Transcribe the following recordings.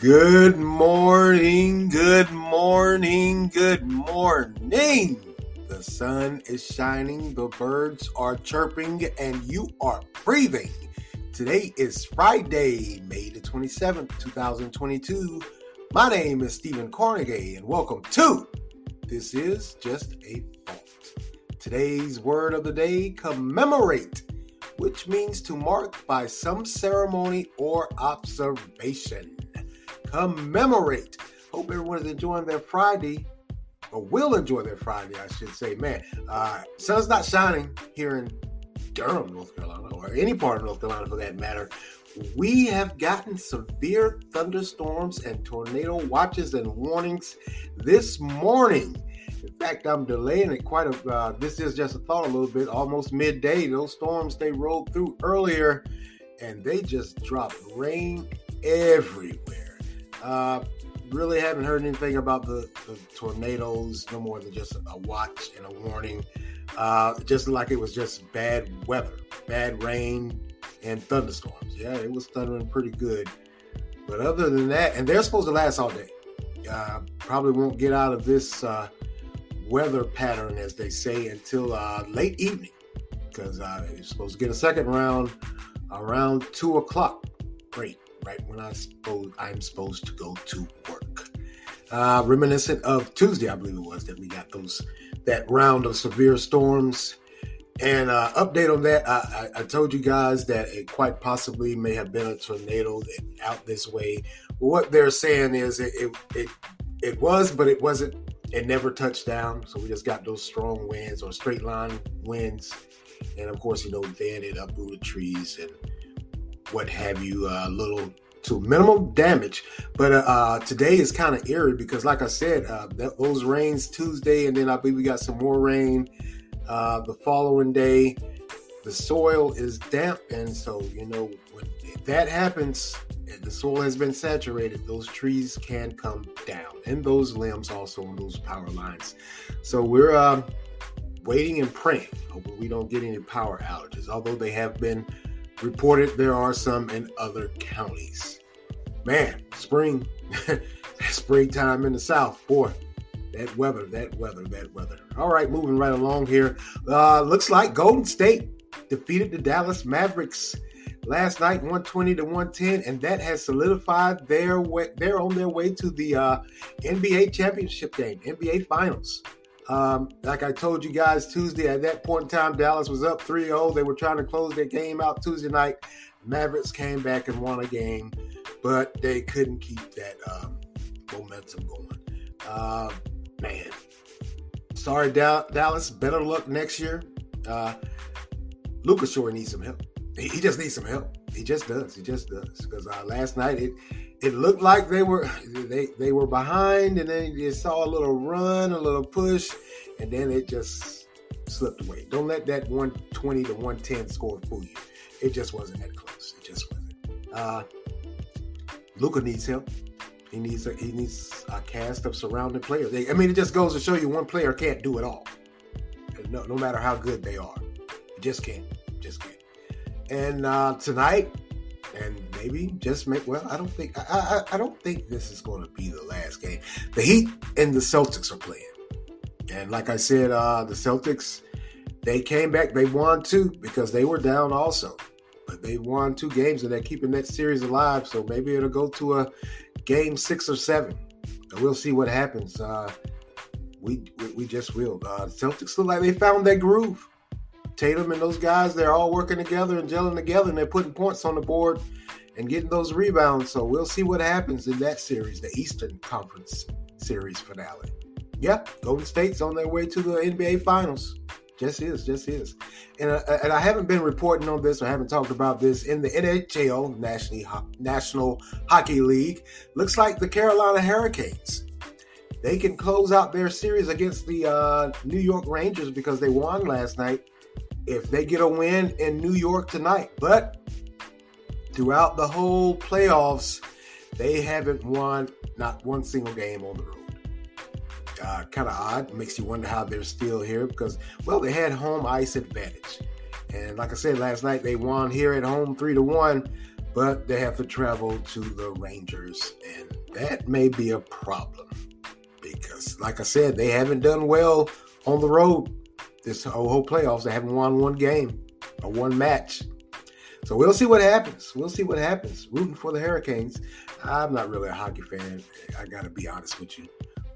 Good morning, good morning, good morning. The sun is shining, the birds are chirping, and you are breathing. Today is Friday, May the 27th, 2022. My name is Stephen Carnegie, and welcome to This is Just a Thought. Today's word of the day commemorate, which means to mark by some ceremony or observation commemorate. Hope everyone is enjoying their Friday, or will enjoy their Friday, I should say. Man, uh, sun's not shining here in Durham, North Carolina, or any part of North Carolina for that matter. We have gotten severe thunderstorms and tornado watches and warnings this morning. In fact, I'm delaying it quite a. Uh, this is just a thought a little bit. Almost midday, those storms they rolled through earlier, and they just dropped rain everywhere. Uh, really haven't heard anything about the, the, tornadoes, no more than just a watch and a warning. Uh, just like it was just bad weather, bad rain, and thunderstorms. Yeah, it was thundering pretty good. But other than that, and they're supposed to last all day. Uh, probably won't get out of this uh, weather pattern, as they say, until uh, late evening, because uh, you're supposed to get a second round around two o'clock. Great right when I suppose I'm supposed to go to work. Uh, reminiscent of Tuesday, I believe it was that we got those that round of severe storms. And uh, update on that, I, I, I, told you guys that it quite possibly may have been a tornado out this way. What they're saying is it, it it it was, but it wasn't. It never touched down, so we just got those strong winds or straight line winds, and of course, you know, then it uprooted trees and what have you, a uh, little to minimal damage. But uh, uh today is kind of eerie because, like I said, uh, those rains Tuesday, and then I believe we got some more rain uh, the following day. The soil is damp, and so you know when that happens, the soil has been saturated, those trees can come down, and those limbs also on those power lines. So we're uh, waiting and praying, hoping we don't get any power outages. Although they have been reported there are some in other counties. Man, spring, springtime in the South, boy, that weather, that weather, that weather. All right, moving right along here. Uh, looks like Golden State defeated the Dallas Mavericks last night, 120 to 110, and that has solidified their way. They're on their way to the uh, NBA championship game, NBA Finals. Um, like I told you guys Tuesday, at that point in time, Dallas was up 3 0. They were trying to close their game out Tuesday night. Mavericks came back and won a game, but they couldn't keep that um, momentum going. Uh, man, sorry, Dallas. Better luck next year. Uh, Lucas sure needs some help. He, he, just needs some help. He just does. He just does. Because uh, last night it it looked like they were they they were behind, and then you saw a little run, a little push, and then it just slipped away. Don't let that 120 to 110 score fool you. It just wasn't that close. It just wasn't. Uh, Luka needs help. He needs a, he needs a cast of surrounding players. I mean, it just goes to show you one player can't do it all. No, no matter how good they are, just can't. Just can't. And uh, tonight, maybe just make well i don't think i i, I don't think this is going to be the last game. The heat and the celtics are playing. And like i said uh the celtics they came back they won two because they were down also. But they won two games and they're keeping that series alive. So maybe it'll go to a game six or seven. And we'll see what happens. Uh we we, we just will. Uh the celtics look like they found their groove. Tatum and those guys, they're all working together and gelling together, and they're putting points on the board and getting those rebounds. So we'll see what happens in that series, the Eastern Conference Series finale. Yeah, Golden State's on their way to the NBA Finals. Just is, just is. And, uh, and I haven't been reporting on this, or haven't talked about this in the NHL, National, National Hockey League. Looks like the Carolina Hurricanes. They can close out their series against the uh, New York Rangers because they won last night if they get a win in New York tonight. But throughout the whole playoffs, they haven't won not one single game on the road. Uh, kind of odd. Makes you wonder how they're still here because, well, they had home ice advantage. And like I said last night, they won here at home three to one. but they have to travel to the Rangers, and that may be a problem because, like I said, they haven't done well on the road this whole, playoffs. They haven't won one game or one match. So we'll see what happens. We'll see what happens. Rooting for the Hurricanes. I'm not really a hockey fan. I got to be honest with you,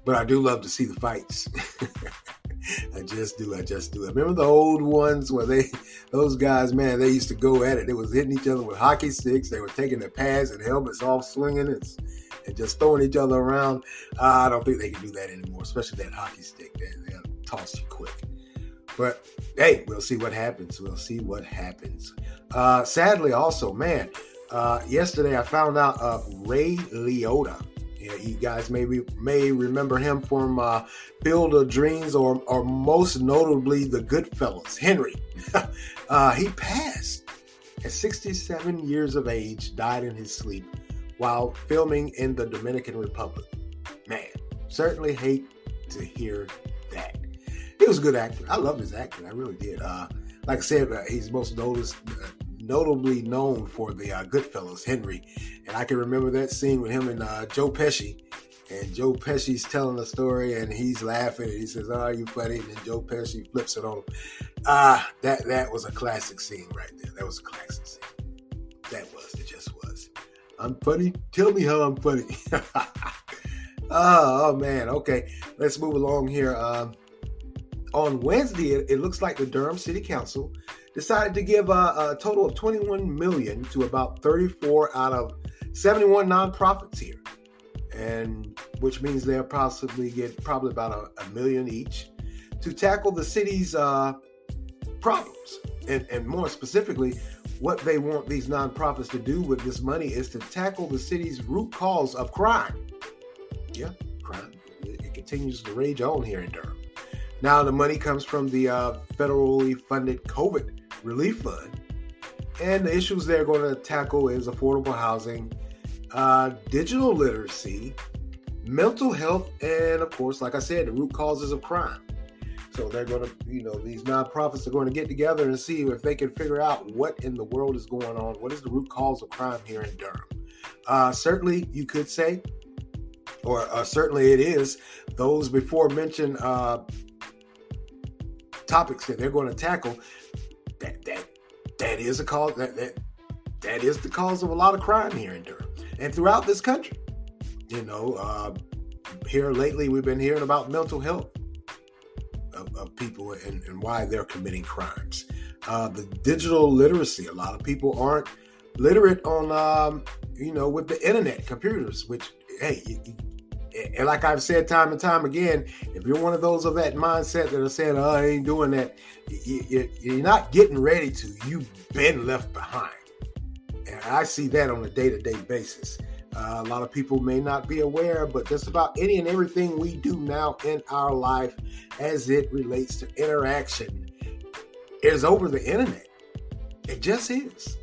but I do love to see the fights. I just do. I just do. I remember the old ones where they, those guys, man, they used to go at it. They was hitting each other with hockey sticks. They were taking their pads and helmets off, swinging and, and just throwing each other around. I don't think they can do that anymore, especially that hockey stick. They, they'll toss you quick. But hey, we'll see what happens. We'll see what happens. Uh, sadly, also, man, uh, yesterday I found out uh, Ray Liotta yeah, you guys maybe may remember him from uh, Field of Dreams, or or most notably the Goodfellas. Henry, uh, he passed at 67 years of age, died in his sleep while filming in the Dominican Republic. Man, certainly hate to hear that. He was a good actor. I loved his acting. I really did. Uh, like I said, uh, he's most noticed, uh, notably known for the uh, Goodfellas, Henry. And I can remember that scene with him and uh, Joe Pesci. And Joe Pesci's telling the story and he's laughing and he says, Oh, you funny? And then Joe Pesci flips it on. Ah, that, that was a classic scene right there. That was a classic scene. That was. It just was. I'm funny? Tell me how I'm funny. oh, oh, man. Okay. Let's move along here. Um, on Wednesday, it, it looks like the Durham City Council decided to give a, a, total of 21 million to about 34 out of 71 nonprofits here, and which means they'll possibly get probably about a, a million each to tackle the city's uh, problems, and, and more specifically, what they want these nonprofits to do with this money is to tackle the city's root cause of crime. Yeah, crime. It continues to rage on here in Durham. Now, the money comes from the uh, federally funded COVID Relief Fund. And the issues they're going to tackle is affordable housing, uh, digital literacy, mental health, and of course, like I said, the root causes of crime. So they're going to, you know, these nonprofits are going to get together and see if they can figure out what in the world is going on. What is the root cause of crime here in Durham? Uh, certainly, you could say, or uh, certainly it is, those before mentioned uh, topics that they're going to tackle that that that is a cause that that that is the cause of a lot of crime here in Durham and throughout this country. You know, uh, here lately we've been hearing about mental health of, of people and, and, why they're committing crimes. Uh, the digital literacy, a lot of people aren't literate on, um, you know, with the internet, computers, which, hey, you, and like I've said time and time again, if you're one of those of that mindset that are saying, "Oh, I ain't doing that," you, are not getting ready to. You've been left behind, and I see that on a day-to-day basis. Uh, a lot of people may not be aware, but just about any and everything we do now in our life, as it relates to interaction, is over the internet. It just is.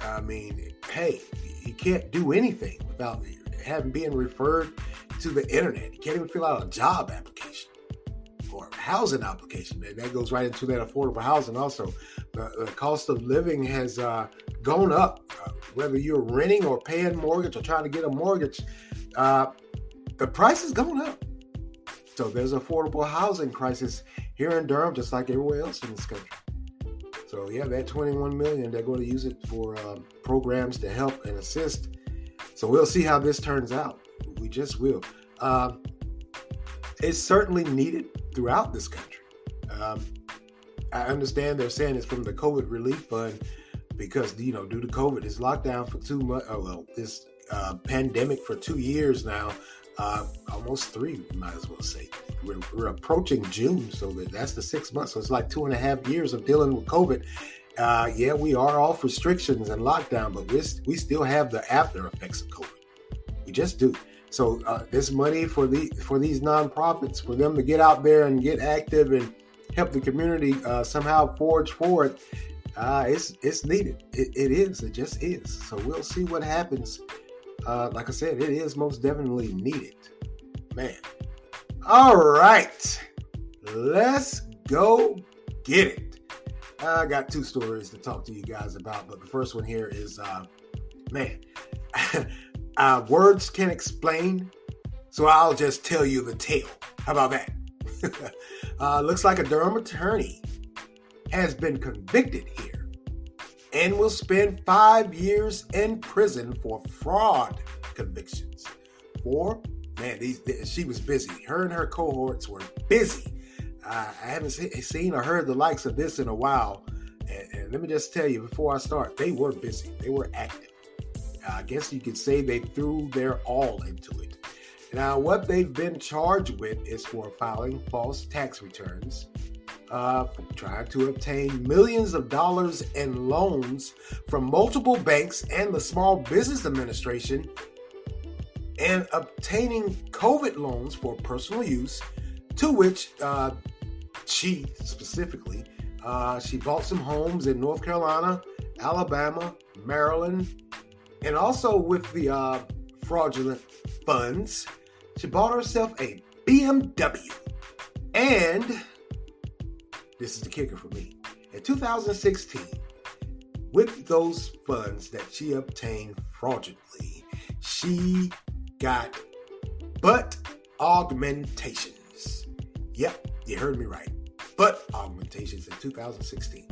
I mean, hey, you can't do anything without having being referred to the internet. You can't even fill out a job application or housing application. And that goes right into that affordable housing. Also, the, the cost of living has uh, gone up. Uh, whether you're renting or paying mortgage or trying to get a mortgage, uh, the price has gone up. So there's affordable housing crisis here in Durham, just like everywhere else in this country. So yeah, that 21 million, they're going to use it for um, programs to help and assist so we'll see how this turns out. We just will. Um, it's certainly needed throughout this country. Um, I understand they're saying it's from the COVID relief fund because you know due to COVID, it's locked down for two months. Oh, well, this uh, pandemic for two years now, uh, almost three, might as well say. We're, we're approaching June, so that's the six months. So it's like two and a half years of dealing with COVID uh, yeah, we are off restrictions and lockdown, but we we still have the after effects of COVID. We just do. So uh, this money for the for these nonprofits for them to get out there and get active and help the community uh, somehow forge forward. Uh, it's it's needed. It, it is. It just is. So we'll see what happens. Uh, like I said, it is most definitely needed. Man. All right. Let's go get it. I got two stories to talk to you guys about, but the first one here is uh, man, uh, words can't explain, so I'll just tell you the tale. How about that? uh, looks like a Durham attorney has been convicted here and will spend five years in prison for fraud convictions. For man, these, she was busy. Her and her cohorts were busy. I haven't seen or heard the likes of this in a while. And, and, let me just tell you before I start, they were busy. They were active. I guess you could say they threw their all into it. Now, what they've been charged with is for filing false tax returns, uh, trying to obtain millions of dollars in loans from multiple banks and the Small Business Administration, and obtaining COVID loans for personal use, to which uh, she specifically uh, she bought some homes in North Carolina, Alabama, Maryland, and also with the uh, fraudulent funds, she bought herself a BMW. And this is the kicker for me. In 2016, with those funds that she obtained fraudulently, she got butt augmentations. Yep, you heard me right. Butt augmentations in 2016.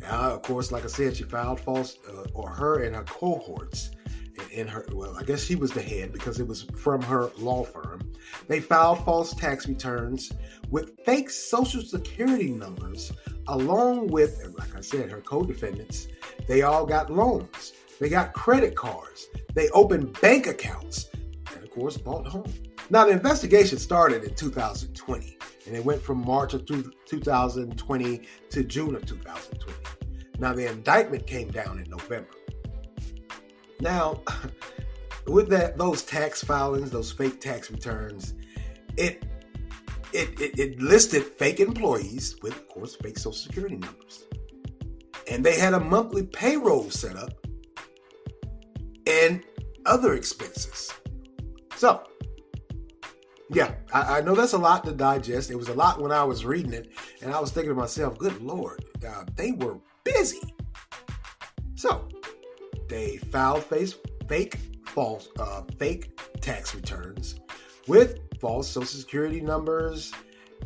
Now, of course, like I said, she filed false, uh, or her and her cohorts in her, well, I guess she was the head because it was from her law firm. They filed false tax returns with fake social security numbers, along with, like I said, her co defendants. They all got loans, they got credit cards, they opened bank accounts, and of course, bought homes. Now, the investigation started in 2020 and it went from March of 2020 to June of 2020. Now, the indictment came down in November. Now, with that, those tax filings, those fake tax returns, it it, it, it listed fake employees with, of course, fake social security numbers. And they had a monthly payroll set up and other expenses. So, yeah, I, I, know that's a lot to digest. It was a lot when I was reading it, and I was thinking to myself, good Lord, uh, they were busy. So they filed face, fake, false, uh, fake tax returns with false social security numbers,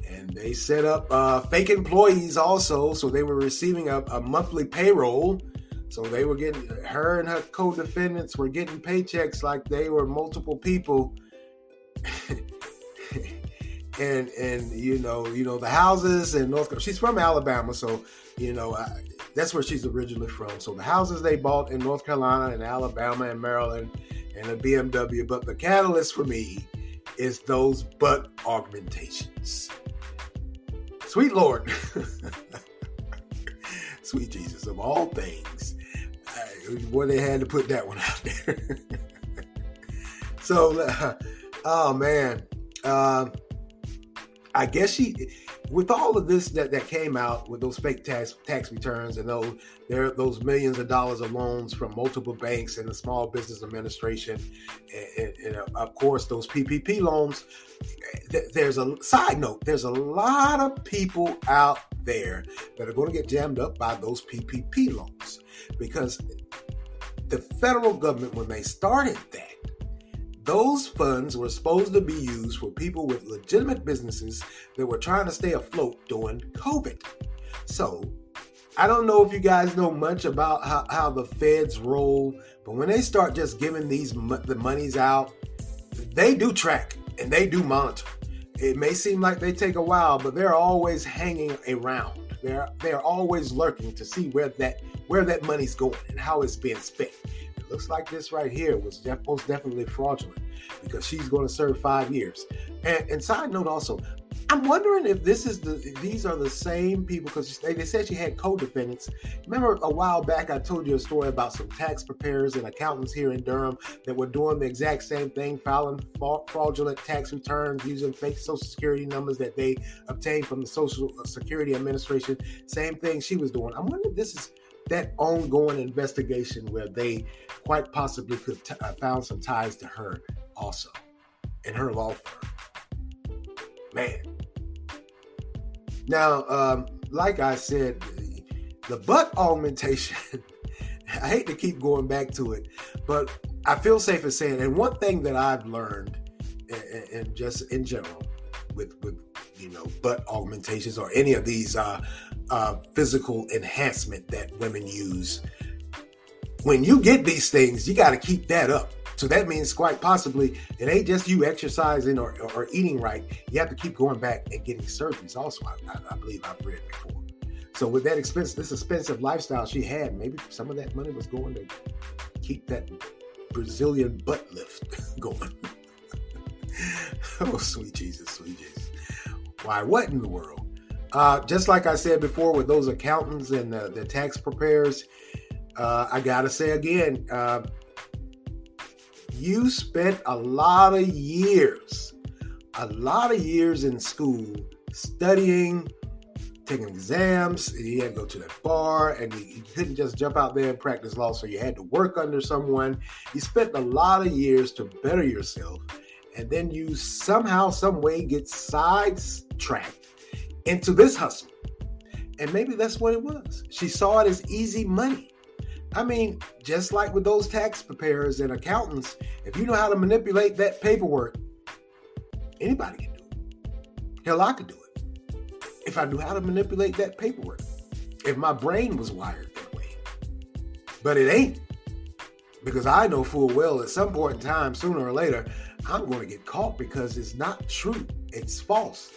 and they set up uh, fake employees also. So they were receiving a, a monthly payroll. So they were getting her and her co-defendants were getting paychecks like they were multiple people. and and you know you know the houses in North Carolina. She's from Alabama, so you know I, that's where she's originally from. So the houses they bought in North Carolina and Alabama and Maryland and a BMW. But the catalyst for me is those butt augmentations. Sweet Lord, sweet Jesus, of all things, boy, they had to put that one out there. so, uh, oh man. Uh, I guess she, with all of this that, that came out with those fake tax tax returns and those there those millions of dollars of loans from multiple banks and the Small Business Administration, and, and, and uh, of course those PPP loans. There's a side note. There's a lot of people out there that are going to get jammed up by those PPP loans because the federal government, when they started that those funds were supposed to be used for people with legitimate businesses that were trying to stay afloat during COVID. So, I don't know if you guys know much about how, how the feds roll, but when they start just giving these the monies out, they do track and they do monitor. It may seem like they take a while, but they're always hanging around. They're they're always lurking to see where that where that money's going and how it's being spent looks like this right here was most definitely fraudulent because she's going to serve five years. And, and side note also, I'm wondering if this is the these are the same people because they, they said she had co-defendants. Remember a while back I told you a story about some tax preparers and accountants here in Durham that were doing the exact same thing, filing fraudulent tax returns using fake social security numbers that they obtained from the Social Security Administration. Same thing she was doing. I'm wondering if this is that ongoing investigation where they quite possibly could t- uh, found some ties to her also in her law firm. Man. Now, um, like I said, the butt augmentation I hate to keep going back to it, but I feel safe in saying, and one thing that I've learned, and just in general, with with you know butt augmentations or any of these uh, uh, physical enhancement that women use, when you get these things, you got to keep that up. So that means quite possibly it ain't just you exercising or, or, eating right. You have to keep going back and getting surgeries. Also, I, I believe I've read before. So with that expense, this expensive lifestyle she had, maybe some of that money was going to keep that Brazilian butt lift going. oh, sweet Jesus, sweet Jesus. Why, what in the world? Uh, just like I said before with those accountants and the, the tax preparers, uh, I got to say again, uh, you spent a lot of years, a lot of years in school studying, taking exams. You had to go to that bar, and you, you couldn't just jump out there and practice law. So you had to work under someone. You spent a lot of years to better yourself, and then you somehow, some way, get sidetracked into this hustle. And maybe that's what it was. She saw it as easy money. I mean, just like with those tax preparers and accountants, if you know how to manipulate that paperwork, anybody can do it. Hell, I could do it if I knew how to manipulate that paperwork. If my brain was wired that way. But it ain't. Because I know full well at some point in time, sooner or later, I'm going to get caught because it's not true. It's false.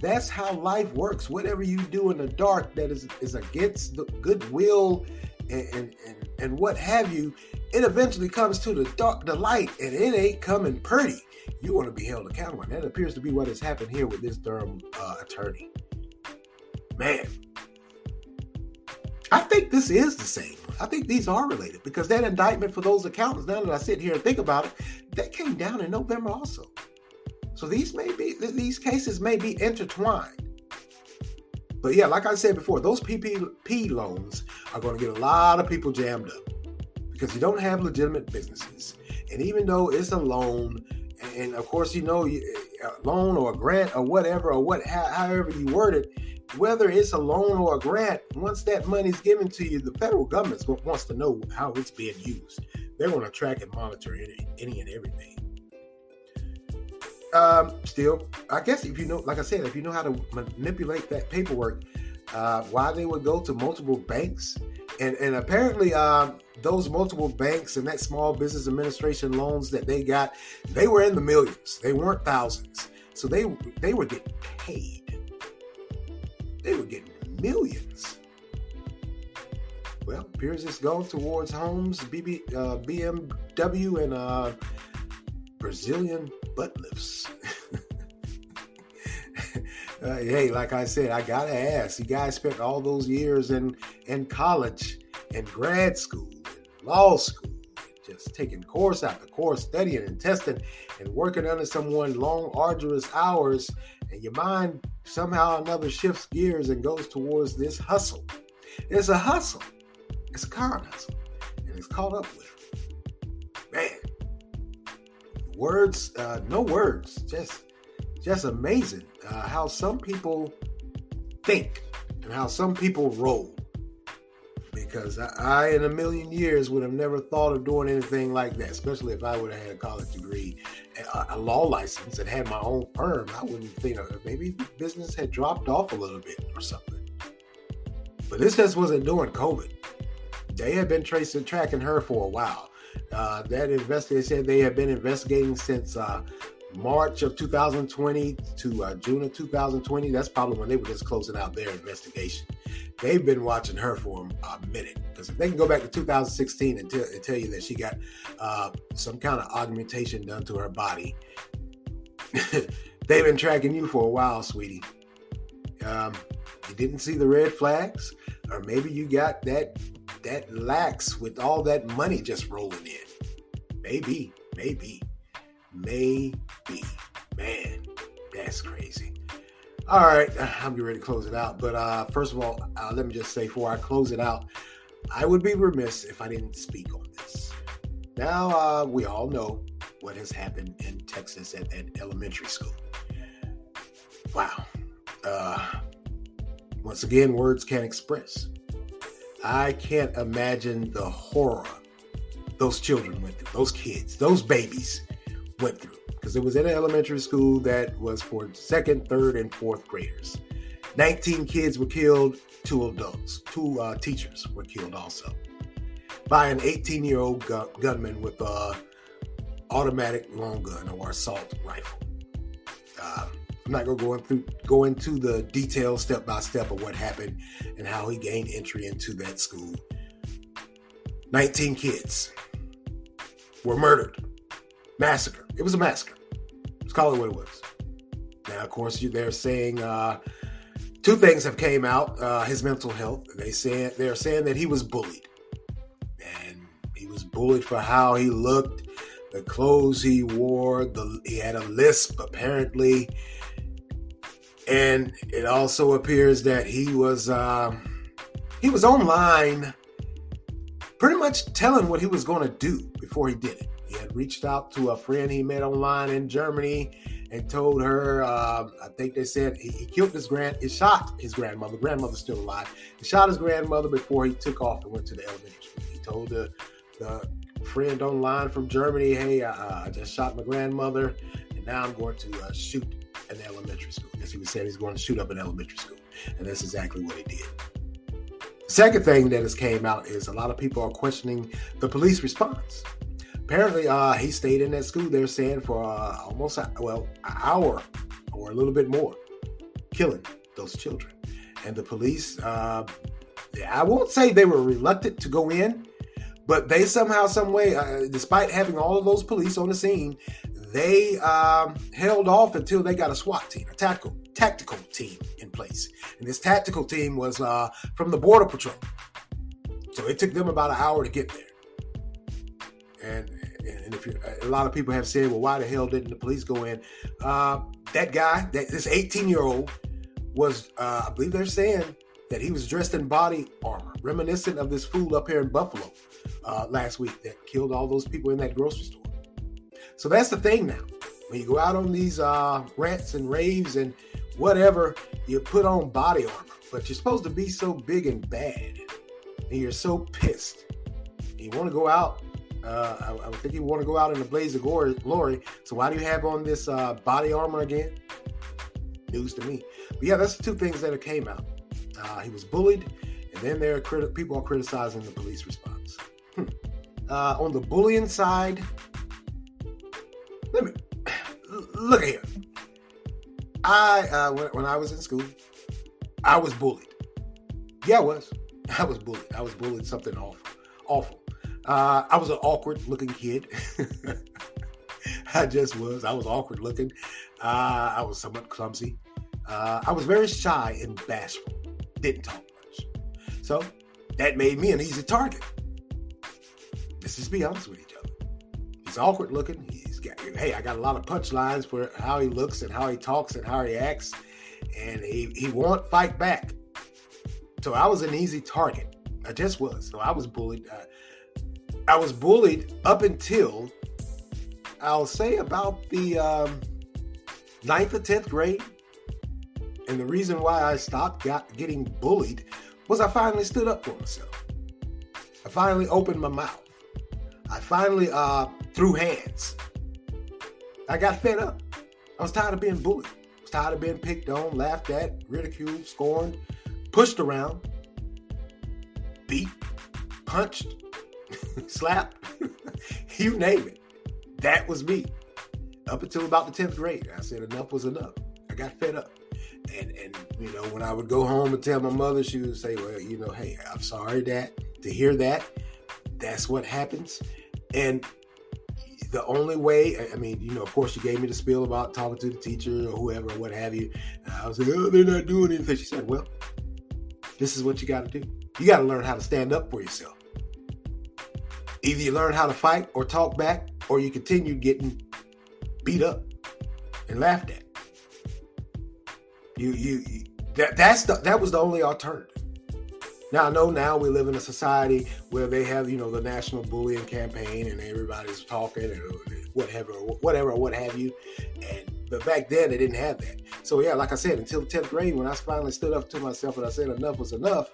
That's how life works. Whatever you do in the dark that is, is against the goodwill and, and, and, and what have you, it eventually comes to the dark, the light, and it ain't coming pretty. You want to be held accountable. And that appears to be what has happened here with this Durham uh, attorney. Man, I think this is the same. I think these are related because that indictment for those accountants, now that I sit here and think about it, that came down in November also. So these may be these cases may be intertwined. But yeah, like I said before, those PPP loans are going to get a lot of people jammed up because you don't have legitimate businesses. And even though it's a loan, and of course, you know, a loan or a grant or whatever, or what, however you word it, whether it's a loan or a grant, once that money's given to you, the federal government wants to know how it's being used. They're going to track and monitor any, any and everything. Um, still, I guess if you know, like I said, if you know how to manipulate that paperwork, uh, why they would go to multiple banks, and and apparently, uh, those multiple banks and that small business administration loans that they got, they were in the millions. They weren't thousands. So they they were getting paid. They were getting millions. Well, appears it's going towards homes, BB, uh, BMW, and uh, Brazilian butt lifts. uh, hey, like I said, I gotta ask. You guys spent all those years in in college and grad school, and law school, just taking course after course, studying and testing, and working under someone long, arduous hours, and your mind somehow another shifts gears and goes towards this hustle. It's a hustle. It's a con hustle, and it's caught up with. Man, words, uh, no words, just just amazing uh, how some people think and how some people roll. Because I, I, in a million years, would have never thought of doing anything like that, especially if I would have had a college degree, a, a law license, and had my own firm. I wouldn't think of maybe business had dropped off a little bit or something. But this just wasn't during COVID. They had been tracing, tracking her for a while. Uh, that investigator said they have been investigating since uh, March of 2020 to uh, June of 2020. That's probably when they were just closing out their investigation. They've been watching her for a minute because if they can go back to 2016 and, t- and tell you that she got uh, some kind of augmentation done to her body, they've been tracking you for a while, sweetie. Um, you didn't see the red flags, or maybe you got that that lax with all that money just rolling in. Maybe, maybe, maybe. Man, that's crazy. All right, I'm getting ready to close it out. But uh, first of all, uh, let me just say before I close it out, I would be remiss if I didn't speak on this. Now, uh, we all know what has happened in Texas at that elementary school. Wow. Uh, once again, words can't express I can't imagine the horror those children went through, those kids, those babies went through. Because it was in an elementary school that was for second, third, and fourth graders. 19 kids were killed, two adults, two uh, teachers were killed also by an 18 year old gun- gunman with a automatic long gun or assault rifle. Uh, I'm not going to go through go into the details step by step of what happened and how he gained entry into that school. 19 kids were murdered, massacre. It was a massacre. Let's call it what it was. Now, of course, they're saying uh, two things have came out. Uh, his mental health. They say they're saying that he was bullied, and he was bullied for how he looked, the clothes he wore. The he had a lisp apparently, and it also appears that he was uh, he was online, pretty much telling what he was going to do before he did it. He had reached out to a friend he met online in Germany and told her, um, I think they said he, he, killed his grand, he shot his grandmother. Grandmother's still alive. He shot his grandmother before he took off and went to the elementary school. He told the, the friend online from Germany, hey, uh, I just shot my grandmother and now I'm going to uh, shoot an elementary school. As he was saying, he's going to shoot up an elementary school. And that's exactly what he did. Second thing that has came out is a lot of people are questioning the police response apparently uh, he stayed in that school they're saying for uh, almost a, well an hour or a little bit more killing those children and the police uh, i won't say they were reluctant to go in but they somehow some way uh, despite having all of those police on the scene they um, held off until they got a swat team a tactical tactical team in place and this tactical team was uh, from the border patrol so it took them about an hour to get there and and if a lot of people have said, well, why the hell didn't the police go in? Uh, that guy, that this 18 year old, was uh, I believe they're saying that he was dressed in body armor, reminiscent of this fool up here in Buffalo uh, last week that killed all those people in that grocery store. So that's the thing now. When you go out on these uh, rants and raves and whatever, you put on body armor, but you're supposed to be so big and bad, and you're so pissed. You want to go out uh, I, I, think you want to go out in a blaze of glory. So why do you have on this uh, body armor again? News to me. But yeah, that's the two things that came out. Uh, he was bullied, and then there are people are criticizing the police response. Hmm. Uh, on the bullying side, look here. I uh, when, when I was in school, I was bullied. Yeah, I was. I was bullied. I was bullied something awful, awful. Uh, I was an awkward looking kid. I just was. I was awkward looking. Uh, I was somewhat clumsy. Uh, I was very shy and bashful. Didn't talk much. So that made me an easy target. Let's just be honest with each other. He's awkward looking. He's hey, I got a lot of punchlines for how he looks and how he talks and how he acts. And he, he won't fight back. So I was an easy target. I just was. So I was bullied. Uh, I was bullied up until I'll say about the um, ninth or tenth grade. And the reason why I stopped got, getting bullied was I finally stood up for myself. I finally opened my mouth. I finally uh, threw hands. I got fed up. I was tired of being bullied. I was tired of being picked on, laughed at, ridiculed, scorned, pushed around, beat, punched, slapped, you name it. That was me. Up until about the 10th grade, I said enough was enough. I got fed up. And and you know, when I would go home and tell my mother, she would say, Well, you know, hey, I'm sorry that to hear that. That's what happens. And the only way, I mean, you know, of course, she gave me the spiel about talking to the teacher or whoever what have you. And I was like, oh, they're not doing anything. She said, well, this is what you got to do. You got to learn how to stand up for yourself. Either you learn how to fight or talk back, or you continue getting beat up and laughed at. You, you, you that that's the, that was the only alternative. Now I know now we live in a society where they have you know the national bullying campaign and everybody's talking and whatever, whatever, what have you. And but back then they didn't have that. So yeah, like I said, until tenth grade, when I finally stood up to myself and I said enough was enough,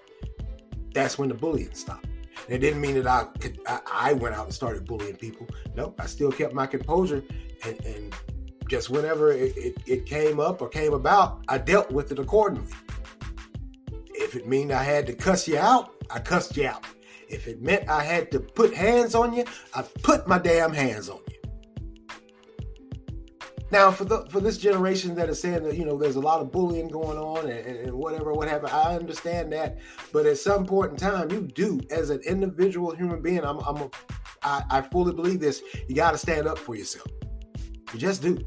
that's when the bullying stopped. And it didn't mean that I could I, I went out and started bullying people. No, I still kept my composure and, and just whenever it, it, it, came up or came about, I dealt with it accordingly. If it meant I had to cuss you out, I cussed you out. If it meant I had to put hands on you, I put my damn hands on you. Now, for the for this generation that is saying that you know there's a lot of bullying going on and, and whatever, whatever, I understand that. But at some point in time, you do, as an individual human being, I'm, I'm a, I, I fully believe this. You got to stand up for yourself. You just do,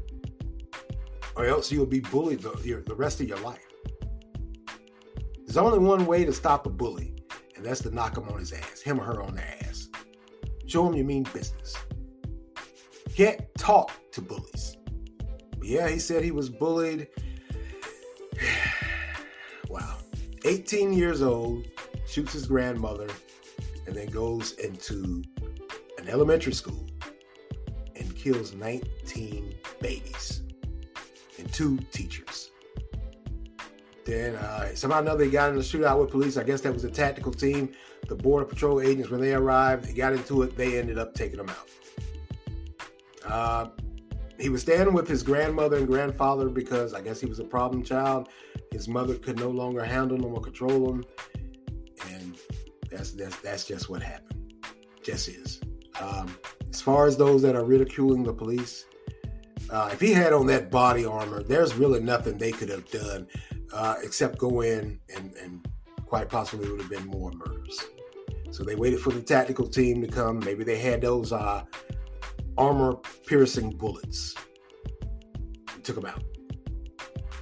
or else you'll be bullied the, your, the rest of your life. There's only one way to stop a bully, and that's to knock him on his ass, him or her on their ass. Show him you mean business. Can't talk to bullies yeah, he said he was bullied. wow. 18 years old, shoots his grandmother, and then goes into an elementary school and kills 19 babies and two teachers. Then uh, somehow or another, he got in a shootout with police. I guess that was a tactical team. The Border Patrol agents, when they arrived, they got into it. They ended up taking him out. Uh, he was staying with his grandmother and grandfather because I guess he was a problem child. His mother could no longer handle him or control him, and that's that's that's just what happened. Just is. Um, as far as those that are ridiculing the police, uh, if he had on that body armor, there's really nothing they could have done uh, except go in and, and quite possibly would have been more murders. So they waited for the tactical team to come. Maybe they had those uh, armor piercing bullets. Took them out.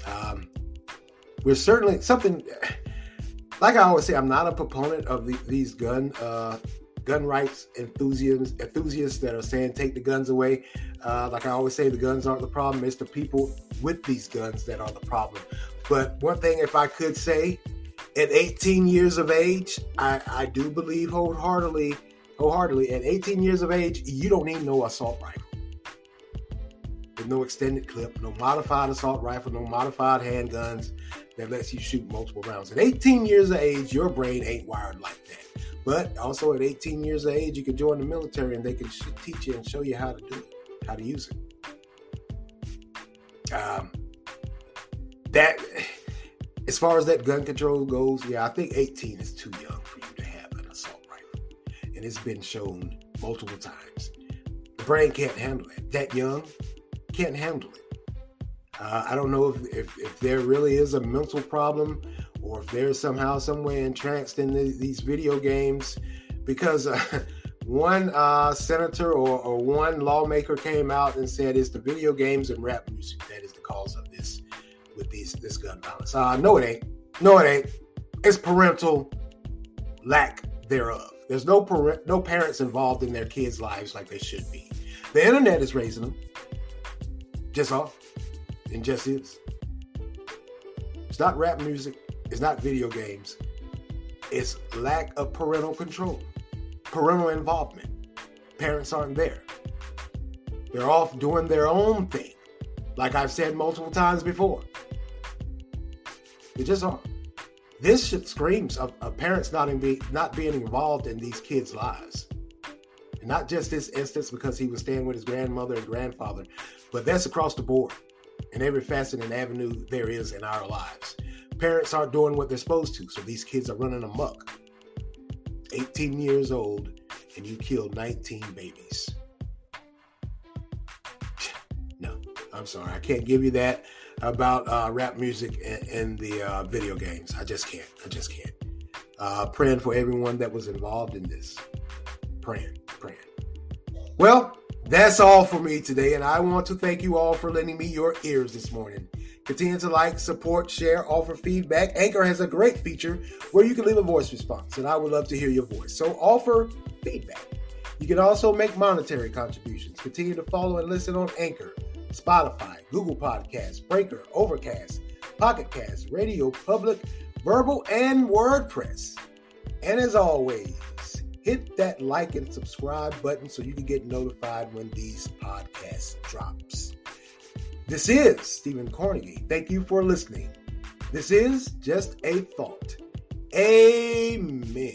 Um, we're certainly something like I always say. I'm not a proponent of the, these gun uh, gun rights enthusiasts enthusiasts that are saying take the guns away. Uh, like I always say, the guns aren't the problem. It's the people with these guns that are the problem. But one thing, if I could say, at 18 years of age, I, I do believe wholeheartedly wholeheartedly. At 18 years of age, you don't need no assault rifle. With no extended clip, no modified assault rifle, no modified handguns that lets you shoot multiple rounds. At 18 years of age, your brain ain't wired like that. But also at 18 years of age, you can join the military and they can teach you and show you how to do it, how to use it. Um, that, as far as that gun control goes, yeah, I think 18 is too young for you to have an assault rifle. and it's been shown multiple times. The brain can't handle it. That young can't handle it. Uh, I don't know if, if, if, there really is a mental problem or if they're somehow, some way entranced in the, these video games because uh, one uh, senator or, or, one lawmaker came out and said it's the video games and rap music that is the cause of this with these this gun violence. Uh, no, it ain't. No, it ain't. It's parental lack thereof. There's no par- no parents involved in their kids' lives like they should be. The internet is raising them. Just all. And just is. It's not rap music. It's not video games. It's lack of parental control, parental involvement. Parents aren't there. They're off doing their own thing, like I've said multiple times before. They just aren't. This shit screams of, of parents not, be, not being involved in these kids' lives. And not just this instance because he was staying with his grandmother and grandfather, but that's across the board in every facet and avenue there is in our lives. Parents aren't doing what they're supposed to, so these kids are running amok. 18 years old, and you killed 19 babies. I'm sorry. I can't give you that about uh, rap music and, and the uh, video games. I just can't. I just can't. Uh, praying for everyone that was involved in this. Praying, praying. Well, that's all for me today, and I want to thank you all for lending me your ears this morning. Continue to like, support, share, offer feedback. Anchor has a great feature where you can leave a voice response, and I would love to hear your voice. So offer feedback. You can also make monetary contributions. Continue to follow and listen on Anchor Spotify, Google Podcasts, Breaker, Overcast, Pocket Cast, Radio Public, Verbal, and WordPress. And as always, hit that like and subscribe button so you can get notified when these podcasts drops. This is Stephen Carnegie. Thank you for listening. This is just a thought. Amen.